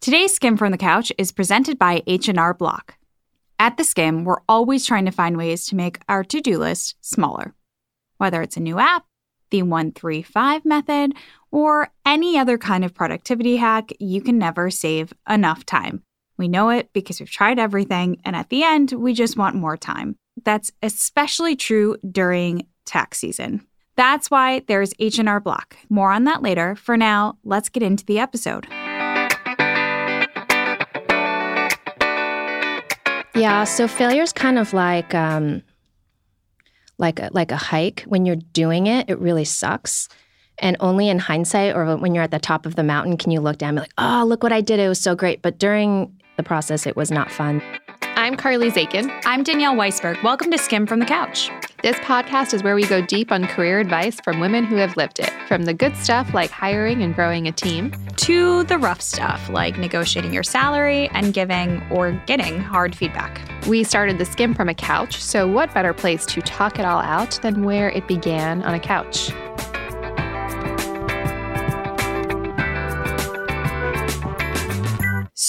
Today's Skim from the Couch is presented by H&R Block. At The Skim, we're always trying to find ways to make our to-do list smaller. Whether it's a new app, the 135 method, or any other kind of productivity hack, you can never save enough time. We know it because we've tried everything, and at the end, we just want more time. That's especially true during tax season. That's why there's H&R Block. More on that later. For now, let's get into the episode. Yeah, so failure is kind of like um, like a, like a hike. When you're doing it, it really sucks. And only in hindsight or when you're at the top of the mountain can you look down and be like, oh, look what I did. It was so great. But during the process, it was not fun. I'm Carly Zakin. I'm Danielle Weisberg. Welcome to Skim from the Couch. This podcast is where we go deep on career advice from women who have lived it, from the good stuff like hiring and growing a team, to the rough stuff like negotiating your salary and giving or getting hard feedback. We started the Skim from a couch, so what better place to talk it all out than where it began on a couch?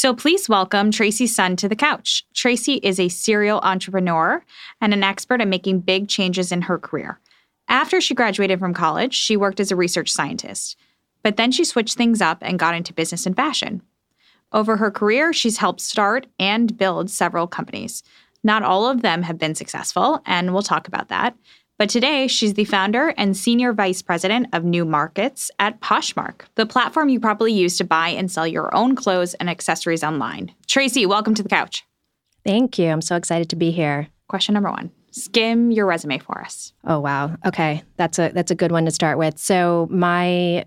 So please welcome Tracy Sun to the couch. Tracy is a serial entrepreneur and an expert at making big changes in her career. After she graduated from college, she worked as a research scientist. But then she switched things up and got into business and fashion. Over her career, she's helped start and build several companies. Not all of them have been successful, and we'll talk about that. But today, she's the founder and senior vice president of new markets at Poshmark, the platform you probably use to buy and sell your own clothes and accessories online. Tracy, welcome to the couch. Thank you. I'm so excited to be here. Question number one skim your resume for us. Oh wow. Okay. That's a that's a good one to start with. So my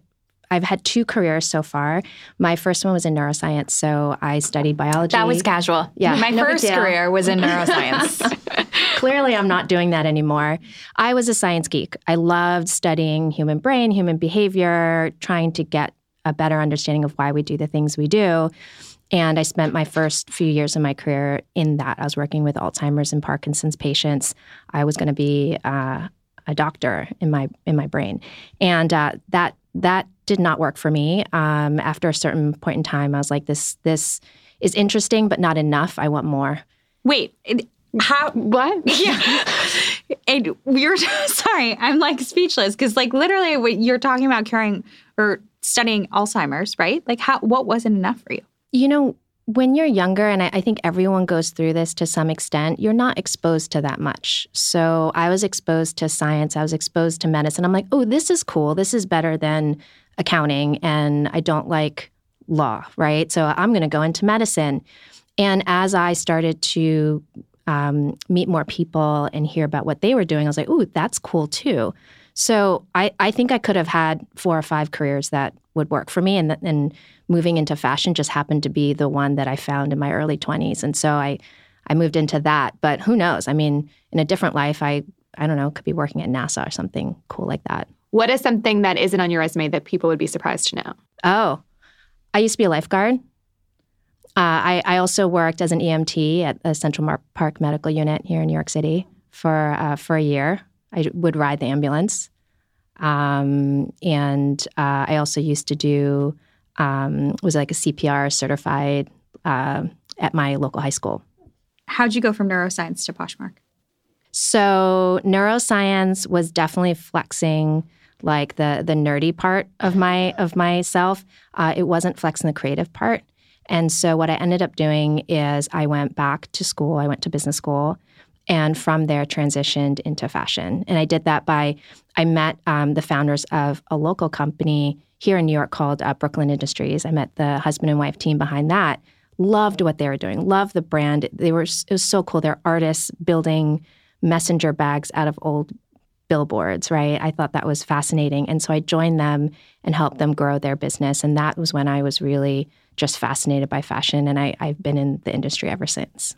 I've had two careers so far. My first one was in neuroscience, so I studied biology. That was casual. Yeah, my no first career was in neuroscience. Clearly, I'm not doing that anymore. I was a science geek. I loved studying human brain, human behavior, trying to get a better understanding of why we do the things we do. And I spent my first few years of my career in that. I was working with Alzheimer's and Parkinson's patients. I was going to be uh, a doctor in my in my brain, and uh, that that did not work for me. Um, after a certain point in time, I was like, this this is interesting, but not enough. I want more. Wait, how? What? Yeah. and you're sorry, I'm like speechless because like literally, what you're talking about caring or studying Alzheimer's, right? Like, how? What wasn't enough for you? You know, when you're younger, and I, I, think everyone goes through this to some extent, you're not exposed to that much. So I was exposed to science, I was exposed to medicine. I'm like, oh, this is cool. This is better than accounting, and I don't like law, right? So I'm going to go into medicine. And as I started to um, meet more people and hear about what they were doing, I was like, ooh, that's cool too. So I, I think I could have had four or five careers that would work for me. And, and moving into fashion just happened to be the one that I found in my early 20s. And so I, I moved into that. But who knows? I mean, in a different life, I, I don't know, could be working at NASA or something cool like that. What is something that isn't on your resume that people would be surprised to know? Oh, I used to be a lifeguard. Uh, I, I, also worked as an EMT at the Central Mar- Park Medical Unit here in New York City for uh, for a year. I would ride the ambulance. Um, and uh, I also used to do, um, was like a CPR certified uh, at my local high school. How'd you go from neuroscience to Poshmark? So neuroscience was definitely flexing like the the nerdy part of my of myself. Uh, it wasn't flexing the creative part. And so what I ended up doing is I went back to school. I went to business school and from there transitioned into fashion. And I did that by I met um, the founders of a local company here in New York called uh, Brooklyn Industries. I met the husband and wife team behind that. Loved what they were doing. Loved the brand. They were it was so cool. They're artists building messenger bags out of old billboards, right? I thought that was fascinating. And so I joined them and helped them grow their business. And that was when I was really just fascinated by fashion. And I, I've been in the industry ever since.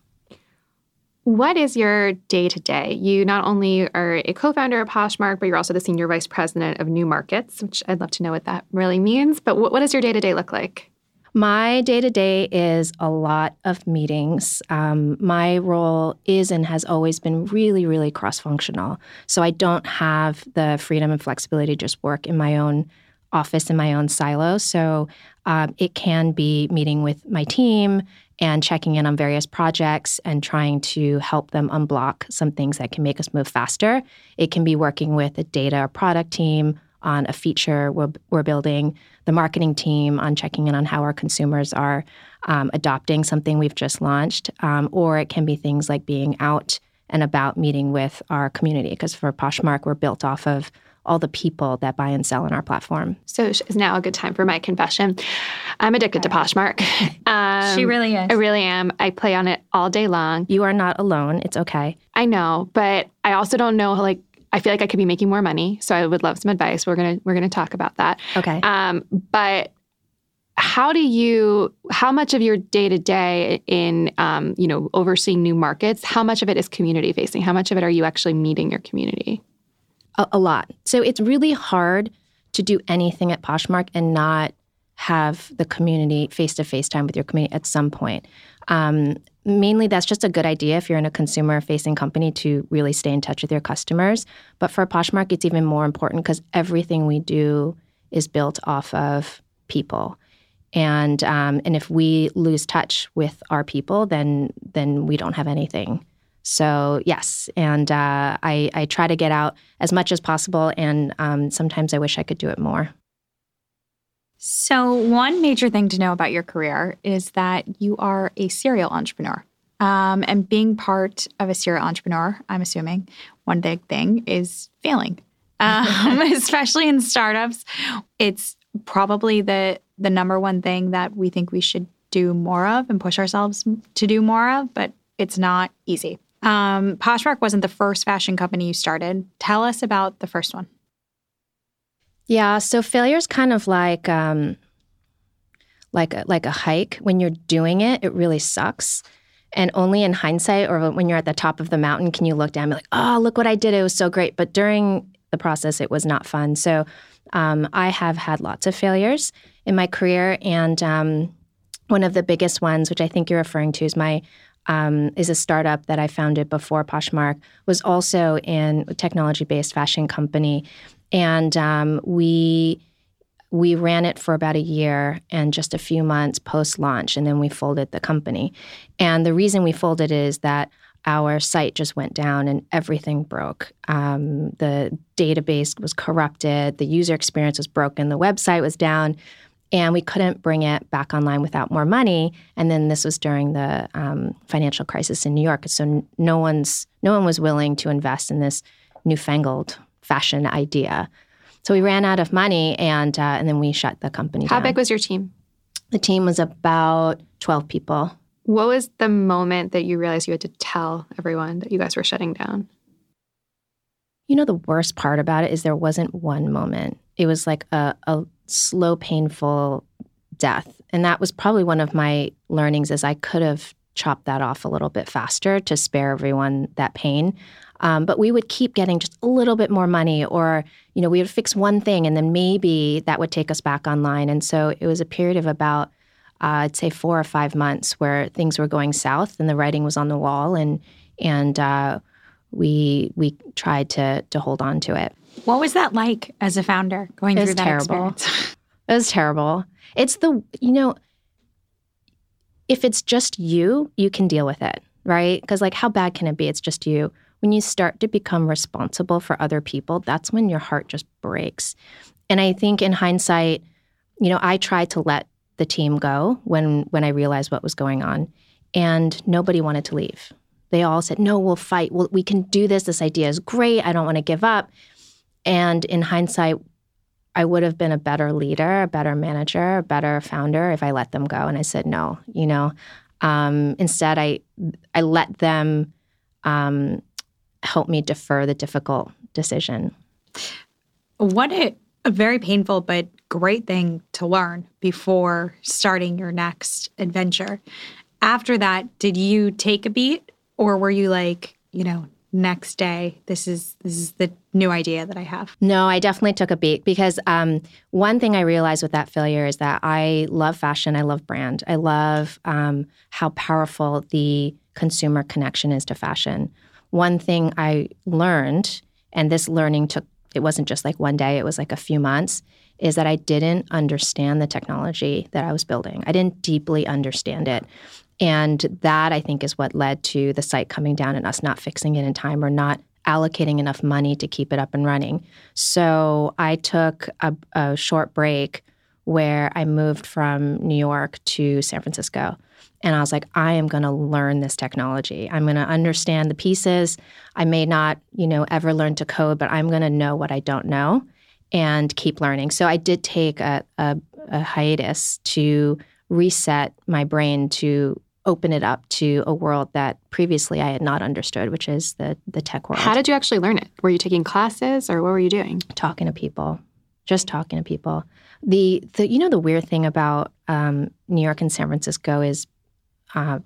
What is your day to day? You not only are a co founder of Poshmark, but you're also the senior vice president of new markets, which I'd love to know what that really means. But what, what does your day to day look like? My day to day is a lot of meetings. Um, my role is and has always been really, really cross functional. So I don't have the freedom and flexibility to just work in my own office in my own silo. So um, it can be meeting with my team and checking in on various projects and trying to help them unblock some things that can make us move faster. It can be working with a data or product team on a feature we're, we're building, the marketing team on checking in on how our consumers are um, adopting something we've just launched, um, or it can be things like being out and about meeting with our community. Because for Poshmark, we're built off of all the people that buy and sell on our platform. So is now a good time for my confession. I'm addicted to Poshmark. Um, she really is. I really am. I play on it all day long. You are not alone. It's okay. I know, but I also don't know like I feel like I could be making more money, so I would love some advice. We're gonna we're gonna talk about that. Okay. Um, but how do you how much of your day to day in um, you know overseeing new markets how much of it is community facing how much of it are you actually meeting your community a, a lot so it's really hard to do anything at poshmark and not have the community face to face time with your community at some point um, mainly that's just a good idea if you're in a consumer facing company to really stay in touch with your customers but for poshmark it's even more important because everything we do is built off of people and um, and if we lose touch with our people, then then we don't have anything. So yes, and uh, I I try to get out as much as possible, and um, sometimes I wish I could do it more. So one major thing to know about your career is that you are a serial entrepreneur. Um, and being part of a serial entrepreneur, I'm assuming one big thing is failing, um, especially in startups. It's probably the the number one thing that we think we should do more of and push ourselves to do more of, but it's not easy. Um, Poshmark wasn't the first fashion company you started. Tell us about the first one. Yeah, so failure is kind of like um, like a, like a hike. When you're doing it, it really sucks. And only in hindsight, or when you're at the top of the mountain, can you look down and be like, "Oh, look what I did! It was so great." But during the process, it was not fun. So um, I have had lots of failures in my career, and um, one of the biggest ones, which I think you're referring to, is my um, is a startup that I founded before Poshmark. Was also in a technology-based fashion company, and um, we we ran it for about a year and just a few months post launch, and then we folded the company. And the reason we folded is that our site just went down and everything broke. Um, the database was corrupted, the user experience was broken, the website was down, and we couldn't bring it back online without more money. And then this was during the um, financial crisis in New York, so no one's no one was willing to invest in this newfangled fashion idea. So we ran out of money, and uh, and then we shut the company. Down. How down. big was your team? The team was about twelve people. What was the moment that you realized you had to tell everyone that you guys were shutting down? You know, the worst part about it is there wasn't one moment. It was like a, a slow, painful death. And that was probably one of my learnings is I could have chopped that off a little bit faster to spare everyone that pain. Um, but we would keep getting just a little bit more money, or you know, we would fix one thing, and then maybe that would take us back online. And so it was a period of about uh, I'd say four or five months where things were going south and the writing was on the wall and and uh, we we tried to to hold on to it. What was that like as a founder going through that terrible. experience? it was terrible. It's the you know if it's just you, you can deal with it, right? Because like how bad can it be? It's just you. When you start to become responsible for other people, that's when your heart just breaks. And I think in hindsight, you know, I tried to let the team go when when I realized what was going on, and nobody wanted to leave. They all said, "No, we'll fight. We'll, we can do this. This idea is great. I don't want to give up." And in hindsight, I would have been a better leader, a better manager, a better founder if I let them go. And I said, "No." You know, um, instead, I I let them um, help me defer the difficult decision. What a, a very painful but great thing to learn before starting your next adventure. After that, did you take a beat or were you like, you know, next day this is this is the new idea that I have? No, I definitely took a beat because um, one thing I realized with that failure is that I love fashion, I love brand, I love um, how powerful the consumer connection is to fashion. One thing I learned, and this learning took it wasn't just like one day; it was like a few months is that I didn't understand the technology that I was building. I didn't deeply understand it. And that I think is what led to the site coming down and us not fixing it in time or not allocating enough money to keep it up and running. So I took a, a short break where I moved from New York to San Francisco. And I was like, I am going to learn this technology. I'm going to understand the pieces. I may not, you know, ever learn to code, but I'm going to know what I don't know and keep learning. So I did take a, a, a hiatus to reset my brain to open it up to a world that previously I had not understood, which is the the tech world. How did you actually learn it? Were you taking classes or what were you doing? Talking to people, just talking to people. The the you know the weird thing about um, New York and San Francisco is. Uh,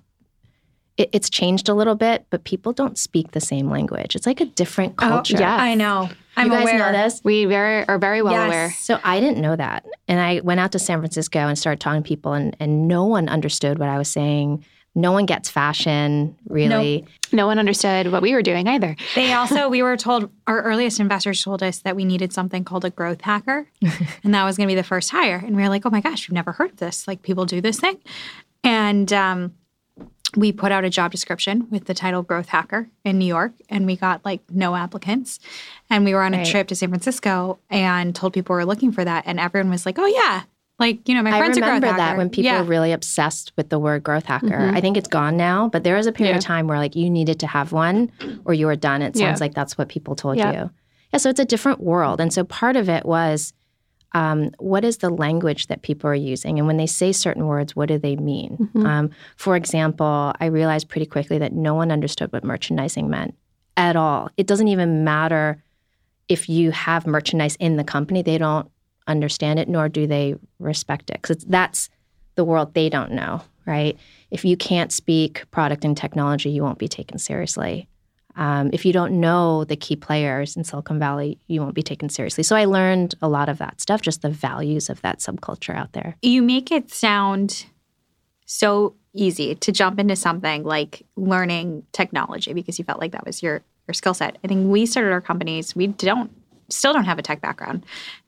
it, it's changed a little bit, but people don't speak the same language. It's like a different culture. Oh, yeah. I know. I'm you guys aware. know this? We very are very well Yes. aware. So I didn't know that. And I went out to San Francisco and started talking to people, and, and no one understood what I was saying. No one gets fashion, really. No one understood what we were doing either. They also, we were told, our earliest investors told us that we needed something called a growth hacker. and that was going to be the first hire. And we were like, oh my gosh, we've never heard of this. Like people do this thing. And um, we put out a job description with the title growth hacker in New York. And we got like no applicants. And we were on a trip to San Francisco and told people we were looking for that. And everyone was like, oh yeah. Like, you know, my I friend's a growth remember that hacker. when people yeah. were really obsessed with the word growth hacker. Mhm. I think it's gone now, but there was a period of time where like you needed to have one or you were done. It Yeah. sounds like that's what people told Yeah. you. Yeah, so it's a different world. And so part of it was um, what is the language that people are using? And when they say certain words, what do they mean? Mhm. Um, for example, I realized pretty quickly that no one understood what merchandising meant at all. It doesn't even matter if you have merchandise in the company, they don't understand it, nor do they respect it. Because that's the world they don't know, right? If you can't speak product and technology, you won't be taken seriously. Um, if you don't know the key players in Silicon Valley, you won't be taken seriously. So I learned a lot of that stuff, just the values of that subculture out there. you make it sound so easy to jump into something like learning technology because you felt like that was your your skill set. I think we started our companies, we don't still don't have a tech background.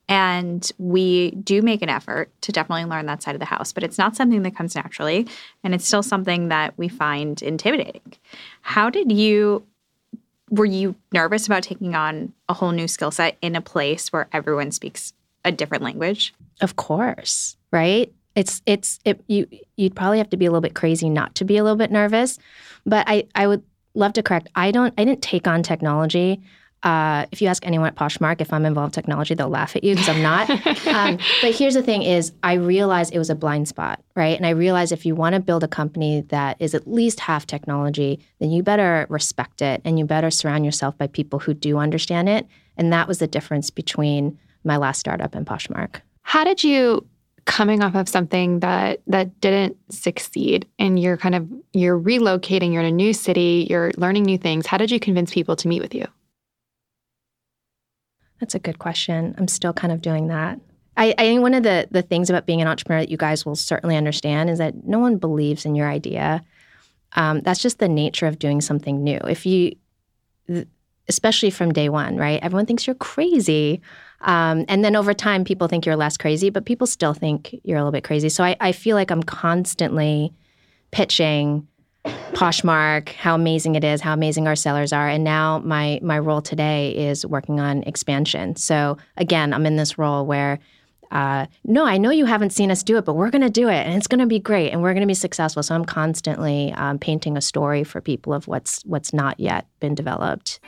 And we do make an effort to definitely learn that side of the house, but it's not something that comes naturally. And it's still something that we find intimidating. How did you, were you nervous about taking on a whole new skill set in a place where everyone speaks a different language? Of course, right? It's it's it, you you'd probably have to be a little bit crazy not to be a little bit nervous, but I I would love to correct. I don't I didn't take on technology. Uh, if you ask anyone at Poshmark if I'm involved in technology, they'll laugh at you because I'm not. um, but here's the thing: is I realized it was a blind spot, right? And I realized if you want to build a company that is at least half technology, then you better respect it and you better surround yourself by people who do understand it. And that was the difference between my last startup and Poshmark. How did you coming off of something that that didn't succeed and you're kind of you're relocating, you're in a new city, you're learning new things. How did you convince people to meet with you? That's a good question. I'm still kind of doing that. I, I think one of the the things about being an entrepreneur that you guys will certainly understand is that no one believes in your idea. Um, that's just the nature of doing something new. If you, especially from day one, right? Everyone thinks you're crazy, um, and then over time, people think you're less crazy, but people still think you're a little bit crazy. So I, I feel like I'm constantly pitching Poshmark, how amazing it is, how amazing our sellers are, and now my my role today is working on expansion. So again, I'm in this role where. Uh, no, I know you haven't seen us do it, but we're going to do it, and it's going to be great, and we're going to be successful. So I'm constantly um, painting a story for people of what's what's not yet been developed.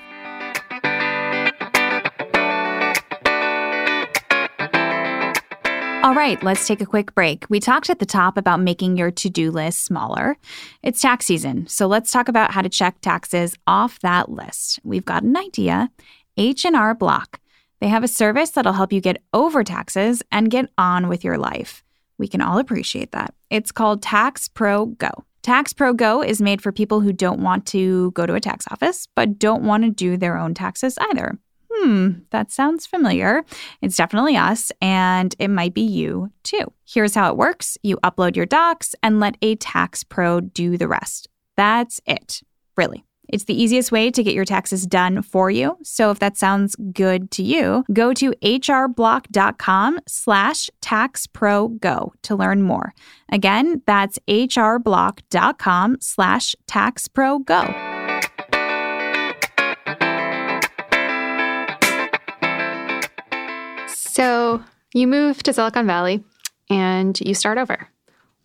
All right, let's take a quick break. We talked at the top about making your to-do list smaller. It's tax season, so let's talk about how to check taxes off that list. We've got an idea. H&R Block. They have a service that'll help you get over taxes and get on with your life. We can all appreciate that. It's called Tax Pro Go. Tax Pro Go is made for people who don't want to go to a tax office but don't want to do their own taxes either. Hmm, that sounds familiar. It's definitely us, and it might be you too. Here's how it works you upload your docs and let a tax pro do the rest. That's it. Really. It's the easiest way to get your taxes done for you. So if that sounds good to you, go to hrblock.com slash taxprogo to learn more. Again, that's hrblock.com slash taxprogo. So you move to Silicon Valley and you start over.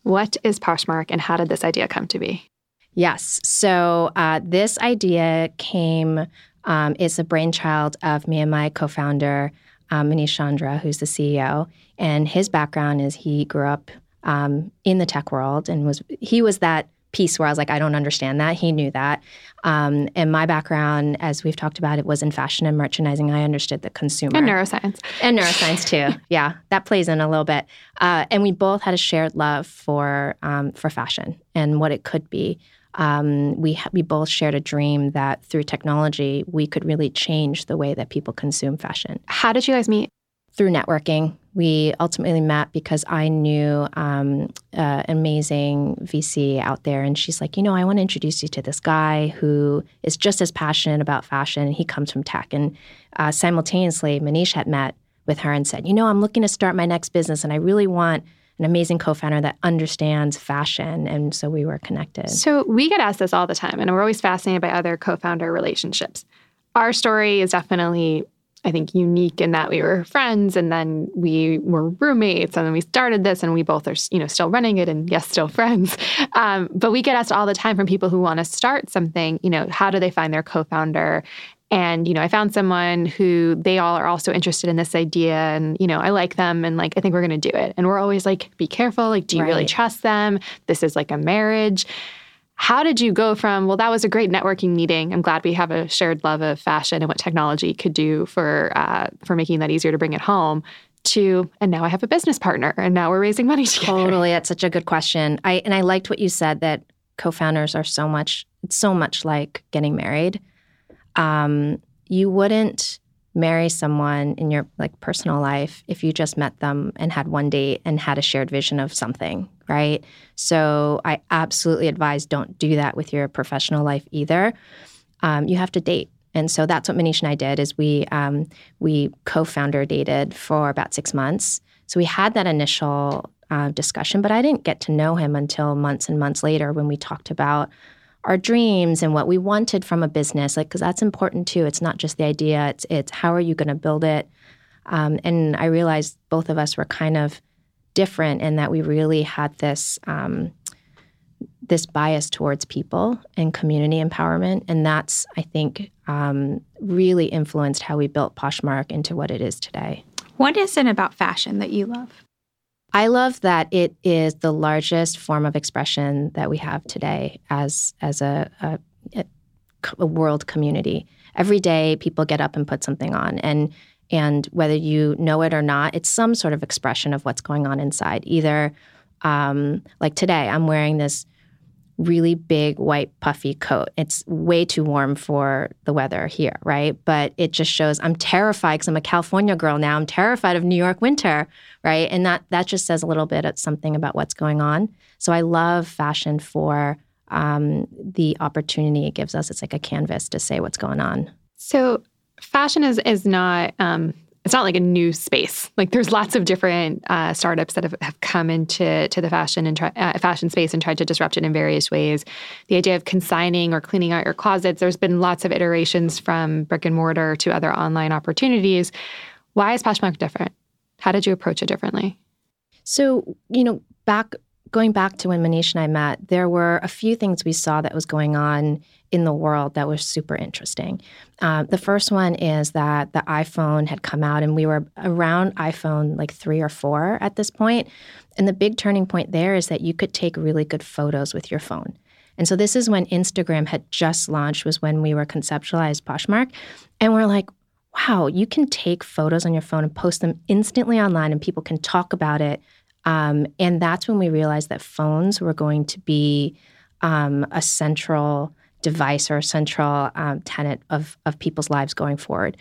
What is Poshmark and how did this idea come to be? Yes. So uh, this idea came, um, it's a brainchild of me and my co founder, um, Manish Chandra, who's the CEO. And his background is he grew up um, in the tech world and was, he was that piece where I was like, I don't understand that. He knew that. Um, and my background, as we've talked about, it was in fashion and merchandising. I understood the consumer and neuroscience and neuroscience too. yeah, that plays in a little bit. Uh, and we both had a shared love for um, for fashion and what it could be. Um, we we both shared a dream that through technology we could really change the way that people consume fashion. How did you guys meet? Through networking we ultimately met because I knew um, uh, an amazing VC out there, and she's like, you know, I want to introduce you to this guy who is just as passionate about fashion. He comes from tech, and uh, simultaneously, Manish had met with her and said, you know, I'm looking to start my next business, and I really want an amazing co-founder that understands fashion. And so we were connected. So we get asked this all the time and we're always fascinated by other co-founder relationships. Our story is definitely I think, unique in that we were friends and then we were roommates and then we started this and we both are, you know, still running it and yes, still friends. Um, but we get asked all the time from people who want to start something, you know, how do they find their co-founder? And, you know, I found someone who they all are also interested in this idea and, you know, I like them and like, I think we're going to do it. And we're always like, be careful. Like, do you right. really trust them? This is like a marriage. How did you go from, well, that was a great networking meeting. I'm glad we have a shared love of fashion and what technology could do for uh, for making that easier to bring it home to and now I have a business partner and now we're raising money together. Totally. That's such a good question. I and I liked what you said that co-founders are so much it's so much like getting married. Um, you wouldn't marry someone in your like personal life if you just met them and had one date and had a shared vision of something right? So i absolutely advise don't do that with your professional life either. Um, you have to date. And so that's what manish and i did is we um, we co-founder dated for about six months. So we had that initial uh, discussion but i didn't get to know him until months and months later when we talked about our dreams and what we wanted from a business like because that's important too. It's not just the idea it's it's how are you going to build it? Um, and i realized both of us were kind of different in that we really had this um, this bias towards people and community empowerment and that's i think um, really influenced how we built poshmark into what it is today. What is it about fashion that you love I love that it is the largest form of expression that we have today as as a, a, a world community. Every day, people get up and put something on, and and whether you know it or not, it's some sort of expression of what's going on inside. Either um, like today, I'm wearing this really big white puffy coat. It's way too warm for the weather here, right? But it just shows I'm terrified because I'm a California girl now. I'm terrified of New York winter, right? And that that just says a little bit of something about what's going on. So I love fashion for um, the opportunity it gives us. It's like a canvas to say what's going on. So fashion is is not um, it's not like a new space. Like there's lots of different uh, startups that have, have come into to the fashion and uh, fashion space and tried to disrupt it in various ways. The idea of consigning or cleaning out your closets. There's been lots of iterations from brick and mortar to other online opportunities. Why is Poshmark different? How did you approach it differently? So you know, back going back to when Manish and I met, there were a few things we saw that was going on in the world that was super interesting. Uh, the first one is that the iPhone had come out, and we were around iPhone like three or four at this point. And the big turning point there is that you could take really good photos with your phone. And so this is when Instagram had just launched, was when we were conceptualized Poshmark. And we're like, wow, you can take photos on your phone and post them instantly online, and people can talk about it. Um, and that's when we realized that phones were going to be um, a central device or a central um, tenet of, of people's lives going forward.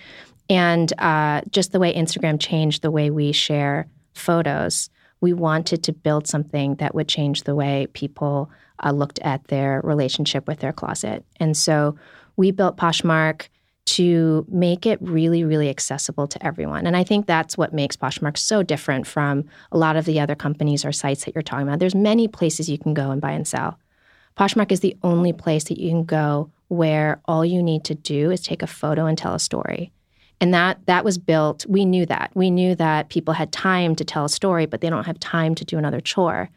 And uh, just the way Instagram changed the way we share photos we wanted to build something that would change the way people uh, looked at their relationship with their closet. And so we built Poshmark to make it really, really accessible to everyone. And I think that's what makes Poshmark so different from a lot of the other companies or sites that you're talking about. There's many places you can go and buy and sell. Poshmark is the only place that you can go where all you need to do is take a photo and tell a story. And that that was built, we knew that. We knew that people had time to tell a story, but they don't have time to do another chore.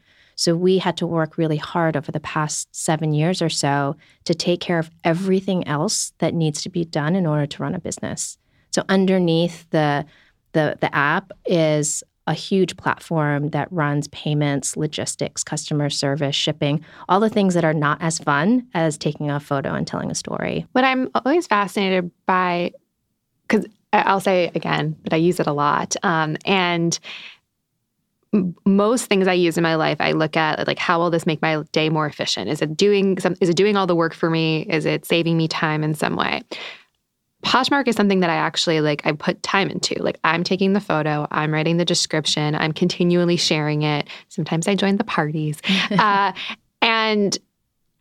So we had to work really hard over the past seven years or so to take care of everything else that needs to be done in order to run a business. So underneath the the, the app is a huge platform that runs payments, logistics, customer service, shipping, all the things that are not as fun as taking a photo and telling a story. What I'm always fascinated by, because I'll say again, but I use it a lot. Um, and most things I use in my life, I look at like how will this make my day more efficient? Is it doing some? Is it doing all the work for me? Is it saving me time in some way? Poshmark is something that I actually like. I put time into. Like I'm taking the photo, I'm writing the description, I'm continually sharing it. Sometimes I join the parties, uh, and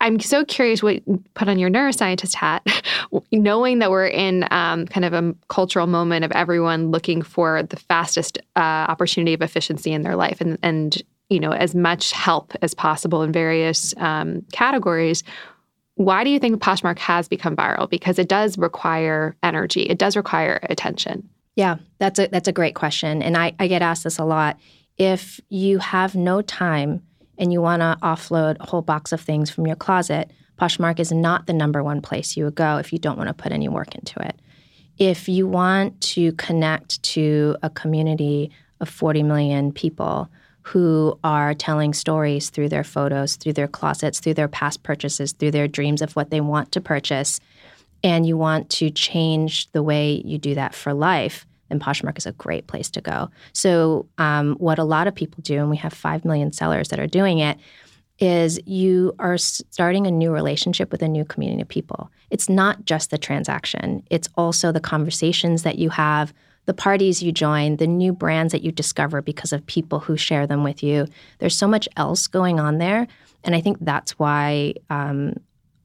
I'm so curious what put on your neuroscientist hat, knowing that we're in um, kind of a cultural moment of everyone looking for the fastest uh, opportunity of efficiency in their life and, and you know as much help as possible in various um, categories. Why do you think Poshmark has become viral? Because it does require energy. It does require attention. Yeah, that's a that's a great question, and I, I get asked this a lot. If you have no time and you want to offload a whole box of things from your closet, Poshmark is not the number one place you would go if you don't want to put any work into it. If you want to connect to a community of 40 million people who are telling stories through their photos, through their closets, through their past purchases, through their dreams of what they want to purchase, and you want to change the way you do that for life, then Poshmark is a great place to go. So, um, what a lot of people do, and we have 5 million sellers that are doing it, is you are starting a new relationship with a new community of people. It's not just the transaction, it's also the conversations that you have, the parties you join, the new brands that you discover because of people who share them with you. There's so much else going on there. And I think that's why um,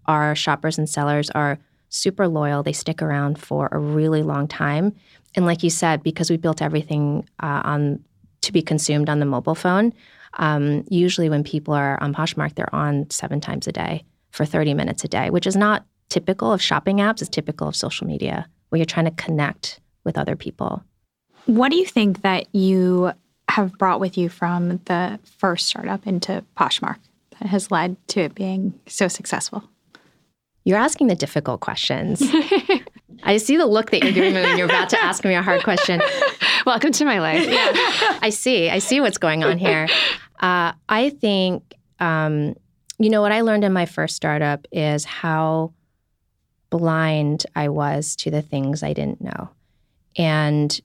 our shoppers and sellers are super loyal. They stick around for a really long time. And like you said, because we built everything uh, on to be consumed on the mobile phone, um, usually when people are on Poshmark, they're on seven times a day for 30 minutes a day, which is not typical of shopping apps. It's typical of social media where you're trying to connect with other people. What do you think that you have brought with you from the first startup into Poshmark that has led to it being so successful? You're asking the difficult questions. I see the look that you're giving me when you're about to ask me a hard question. Welcome to my life. Yeah. I see. I see what's going on here. Uh, I think, um, you know, what I learned in my first startup is how blind I was to the things I didn't know. And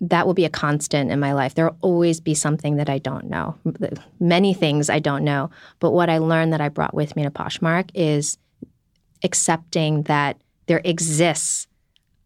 that will be a constant in my life. There will always be something that I don't know, many things I don't know. But what I learned that I brought with me to Poshmark is accepting that there exists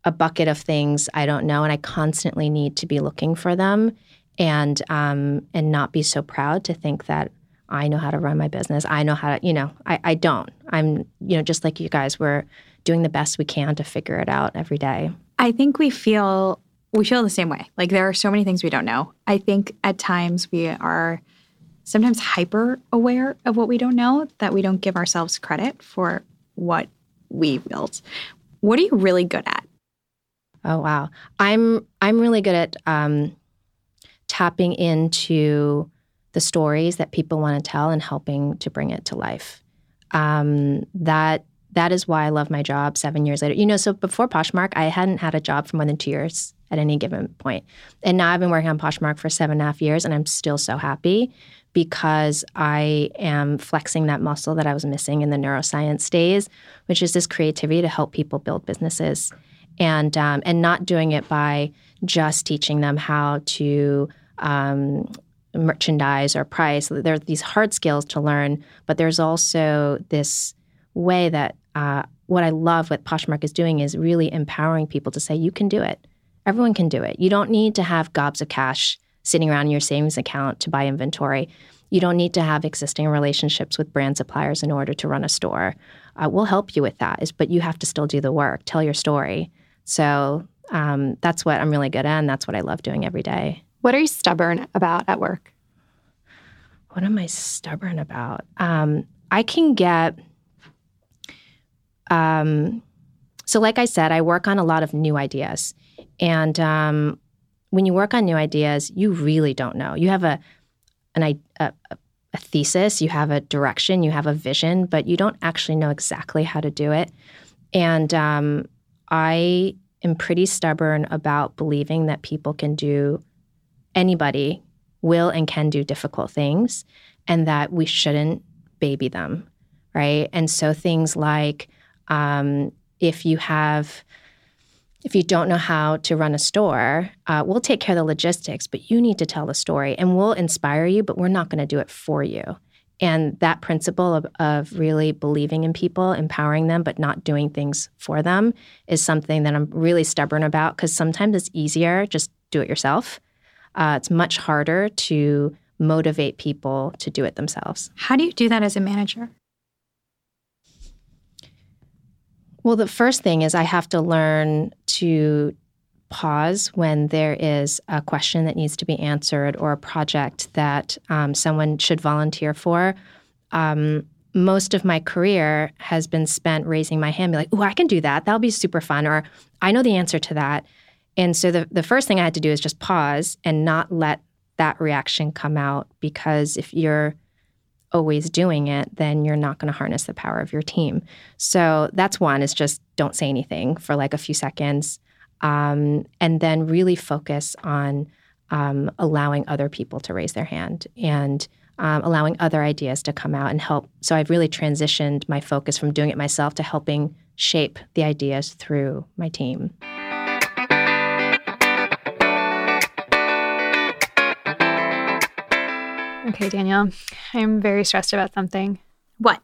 a bucket of things I don't know, and I constantly need to be looking for them, and um, and not be so proud to think that I know how to run my business. I know how to, you know, I, I don't. I'm, you know, just like you guys, we're doing the best we can to figure it out every day. I think we feel we feel the same way. Like there are so many things we don't know. I think at times we are sometimes hyper aware of what we don't know that we don't give ourselves credit for what we built. What are you really good at? Oh wow, I'm I'm really good at um, tapping into the stories that people want to tell and helping to bring it to life. Um, that that is why I love my job. Seven years later, you know, so before Poshmark, I hadn't had a job for more than two years at any given point, and now I've been working on Poshmark for seven and a half years, and I'm still so happy because I am flexing that muscle that I was missing in the neuroscience days, which is this creativity to help people build businesses, and um, and not doing it by just teaching them how to um, merchandise or price. There are these hard skills to learn, but there's also this way that uh, what I love what Poshmark is doing is really empowering people to say, you can do it. Everyone can do it. You don't need to have gobs of cash sitting around in your savings account to buy inventory. You don't need to have existing relationships with brand suppliers in order to run a store. Uh, we'll help you with that, but you have to still do the work, tell your story. So um, that's what I'm really good at, and that's what I love doing every day. What are you stubborn about at work? What am I stubborn about? Um, I can get. Um, so, like I said, I work on a lot of new ideas, and um, when you work on new ideas, you really don't know. You have a an a, a thesis, you have a direction, you have a vision, but you don't actually know exactly how to do it. And um, I am pretty stubborn about believing that people can do anybody will and can do difficult things and that we shouldn't baby them right and so things like um, if you have if you don't know how to run a store, uh, we'll take care of the logistics, but you need to tell the story and we'll inspire you, but we're not going to do it for you. And that principle of, of really believing in people, empowering them, but not doing things for them is something that I'm really stubborn about because sometimes it's easier just do it yourself. Uh, it's much harder to motivate people to do it themselves. How do you do that as a manager? Well, the first thing is I have to learn to pause when there is a question that needs to be answered or a project that um, someone should volunteer for. Um, most of my career has been spent raising my hand, be like, "Oh, I can do that. That'll be super fun," or "I know the answer to that." And so the the first thing I had to do is just pause and not let that reaction come out because if you're always doing it, then you're not going to harness the power of your team. So that's one is just don't say anything for like a few seconds. Um, and then really focus on um, allowing other people to raise their hand and um, allowing other ideas to come out and help. So I've really transitioned my focus from doing it myself to helping shape the ideas through my team. Okay, Danielle, I'm very stressed about something. What?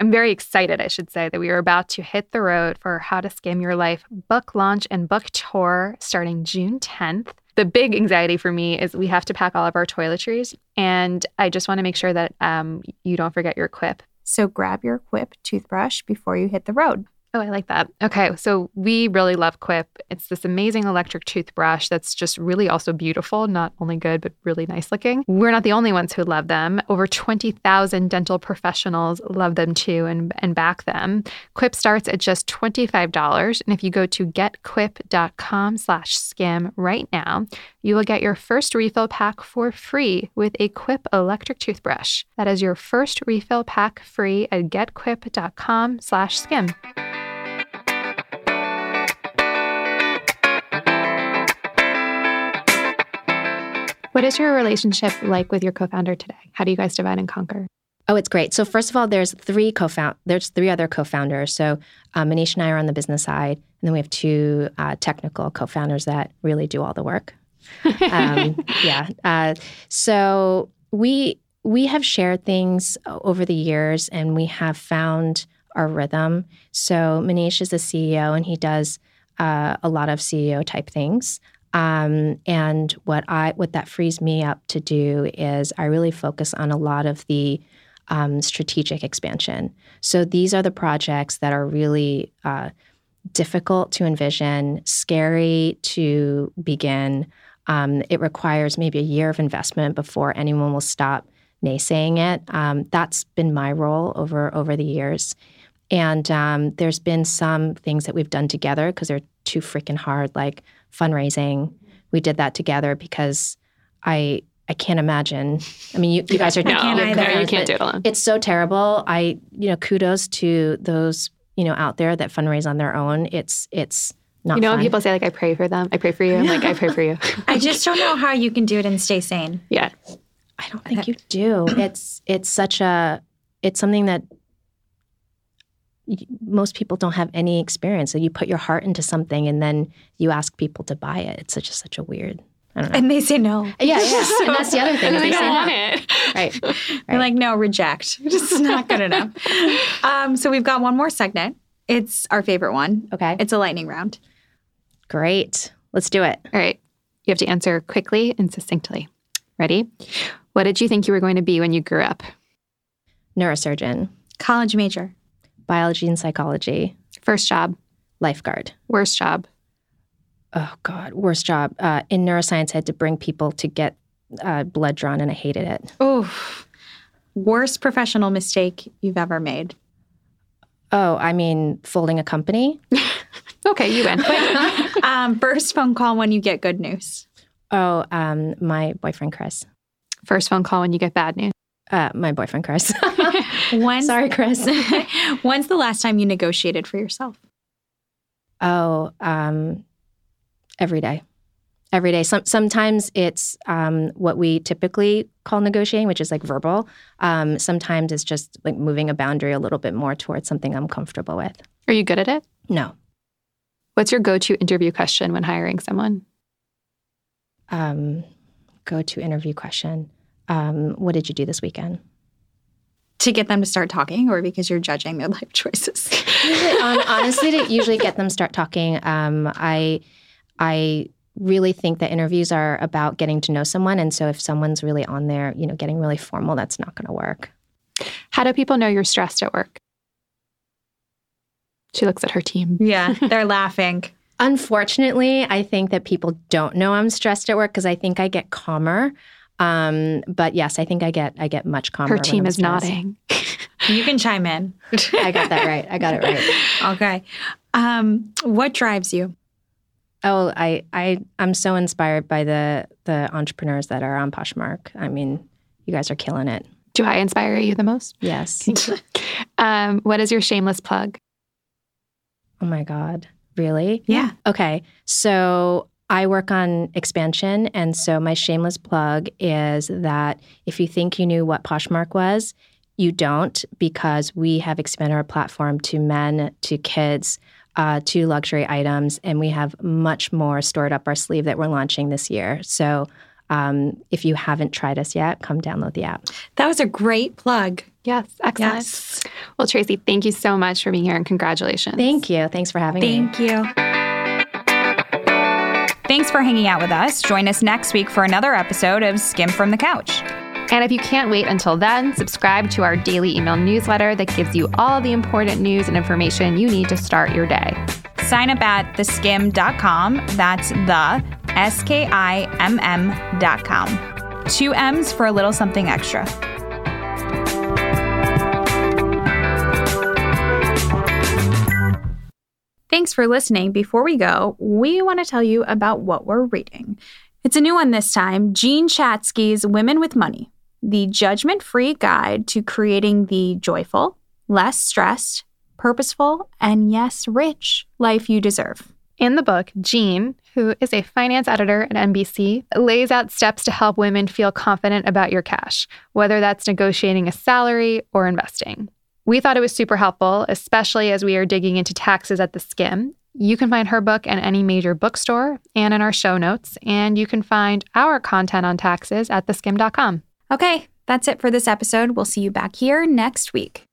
I'm very excited, I should say, that we are about to hit the road for How to Skim Your Life book launch and book tour starting June 10th. The big anxiety for me is we have to pack all of our toiletries, and I just want to make sure that um, you don't forget your quip. So grab your Quip toothbrush before you hit the road. Oh, I like that. Okay, so we really love Quip. It's this amazing electric toothbrush that's just really also beautiful, not only good, but really nice looking. We're not the only ones who love them. Over 20,000 dental professionals love them too and, and back them. Quip starts at just $25. And if you go to getquip.com slash skim right now, you will get your first refill pack for free with a Quip electric toothbrush. That is your first refill pack free at getquip.com slash skim. What is your relationship like with your co-founder today? How do you guys divide and conquer? Oh, it's great. So first of all, there's three co-found. There's three other co-founders. So um, Manish and I are on the business side, and then we have two uh, technical co-founders that really do all the work. Um, yeah. Uh, so we we have shared things over the years, and we have found our rhythm. So Manish is the CEO, and he does uh, a lot of CEO type things. Um, and what I what that frees me up to do is I really focus on a lot of the um, strategic expansion. So these are the projects that are really uh, difficult to envision, scary to begin. Um, it requires maybe a year of investment before anyone will stop naysaying it. Um, that's been my role over over the years. And um, there's been some things that we've done together because they're too freaking hard, like fundraising. We did that together because I I can't imagine. I mean, you, you guys are no, can't no, either. you can't do it alone. It's so terrible. I you know kudos to those you know out there that fundraise on their own. It's it's not. You know, fun. people say like, "I pray for them," I pray for you. I'm like, I pray for you. I just don't know how you can do it and stay sane. yeah, I don't think you do. It's it's such a it's something that y- most people don't have any experience. So you put your heart into something and then you ask people to buy it. It's such a such a weird. I don't know. And they say no. Yeah, yeah. and that's the other thing. is they they don't no. want it. Right. You're like, no, reject. It's not good enough. um, so we've got one more segment. It's our favorite one. Okay. It's a lightning round. Great. Let's do it. All right, you have to answer quickly and succinctly. Ready? What did you think you were going to be when you grew up? Neurosurgeon, College major. Biology and psychology, First job, lifeguard. worst job, Oh God, worst job. Uh, in neuroscience, I had to bring people to get uh, blood drawn, and I hated it. Oof. Worst professional mistake you've ever made. Oh, I mean, folding a company. Okay, you win. Um, first phone call when you get good news. Oh, um, my boyfriend Chris. First phone call when you get bad news. Uh, my boyfriend Chris. When's, Sorry, Chris. when's the last time you negotiated for yourself? oh, um, every day. Every day. Some, sometimes it's um, what we typically call negotiating, which is like verbal. Um, sometimes it's just like moving a boundary a little bit more towards something I'm comfortable with. Are you good at it? No. What's your go to interview question when hiring someone? Um, go to interview question. Um, what did you do this weekend? To get them to start talking or because you're judging their life choices? Usually, um, honestly, to usually get them start talking. Um, I, I really think that interviews are about getting to know someone, and so if someone's really on there, you know, getting really formal, that's not going to work. How do people know you're stressed at work? She looks at her team. yeah, they're laughing. Unfortunately, I think that people don't know I'm stressed at work because I think I get calmer. Um, but yes, I think I get I get much calmer. Her team is nodding. You can chime in. I got that right. I got it right. Okay. Um, what drives you? Oh, I I I'm so inspired by the the entrepreneurs that are on Poshmark. I mean, you guys are killing it. Do I inspire you the most? Yes. Um, what is your shameless plug? Oh my God. Really? Yeah. Okay. So I work on expansion. And so my shameless plug is that if you think you knew what Poshmark was, you don't, because we have expanded our platform to men, to kids, uh, to luxury items, and we have much more stored up our sleeve that we're launching this year. So um, if you haven't tried us yet, come download the app. That was a great plug. Yes, excellent. Yes. Well, Tracy, thank you so much for being here and congratulations. Thank you. Thanks for having me. Thank you. Thanks for hanging out with us. Join us next week for another episode of Skim from the Couch. And if you can't wait until then, subscribe to our daily email newsletter that gives you all the important news and information you need to start your day. Sign up at theskimm.com. That's the S K I M M.com. Two M's for a little something extra. Thanks for listening. Before we go, we want to tell you about what we're reading. It's a new one this time Jean Chatzky's Women with Money, the judgment free guide to creating the joyful, less stressed, purposeful, and yes, rich life you deserve. In the book, Jean, who is a finance editor at NBC, lays out steps to help women feel confident about your cash, whether that's negotiating a salary or investing. We thought it was super helpful, especially as we are digging into taxes at the skim. You can find her book in any major bookstore and in our show notes, and you can find our content on taxes at theskimm.com. Okay, that's it for this episode. We'll see you back here next week.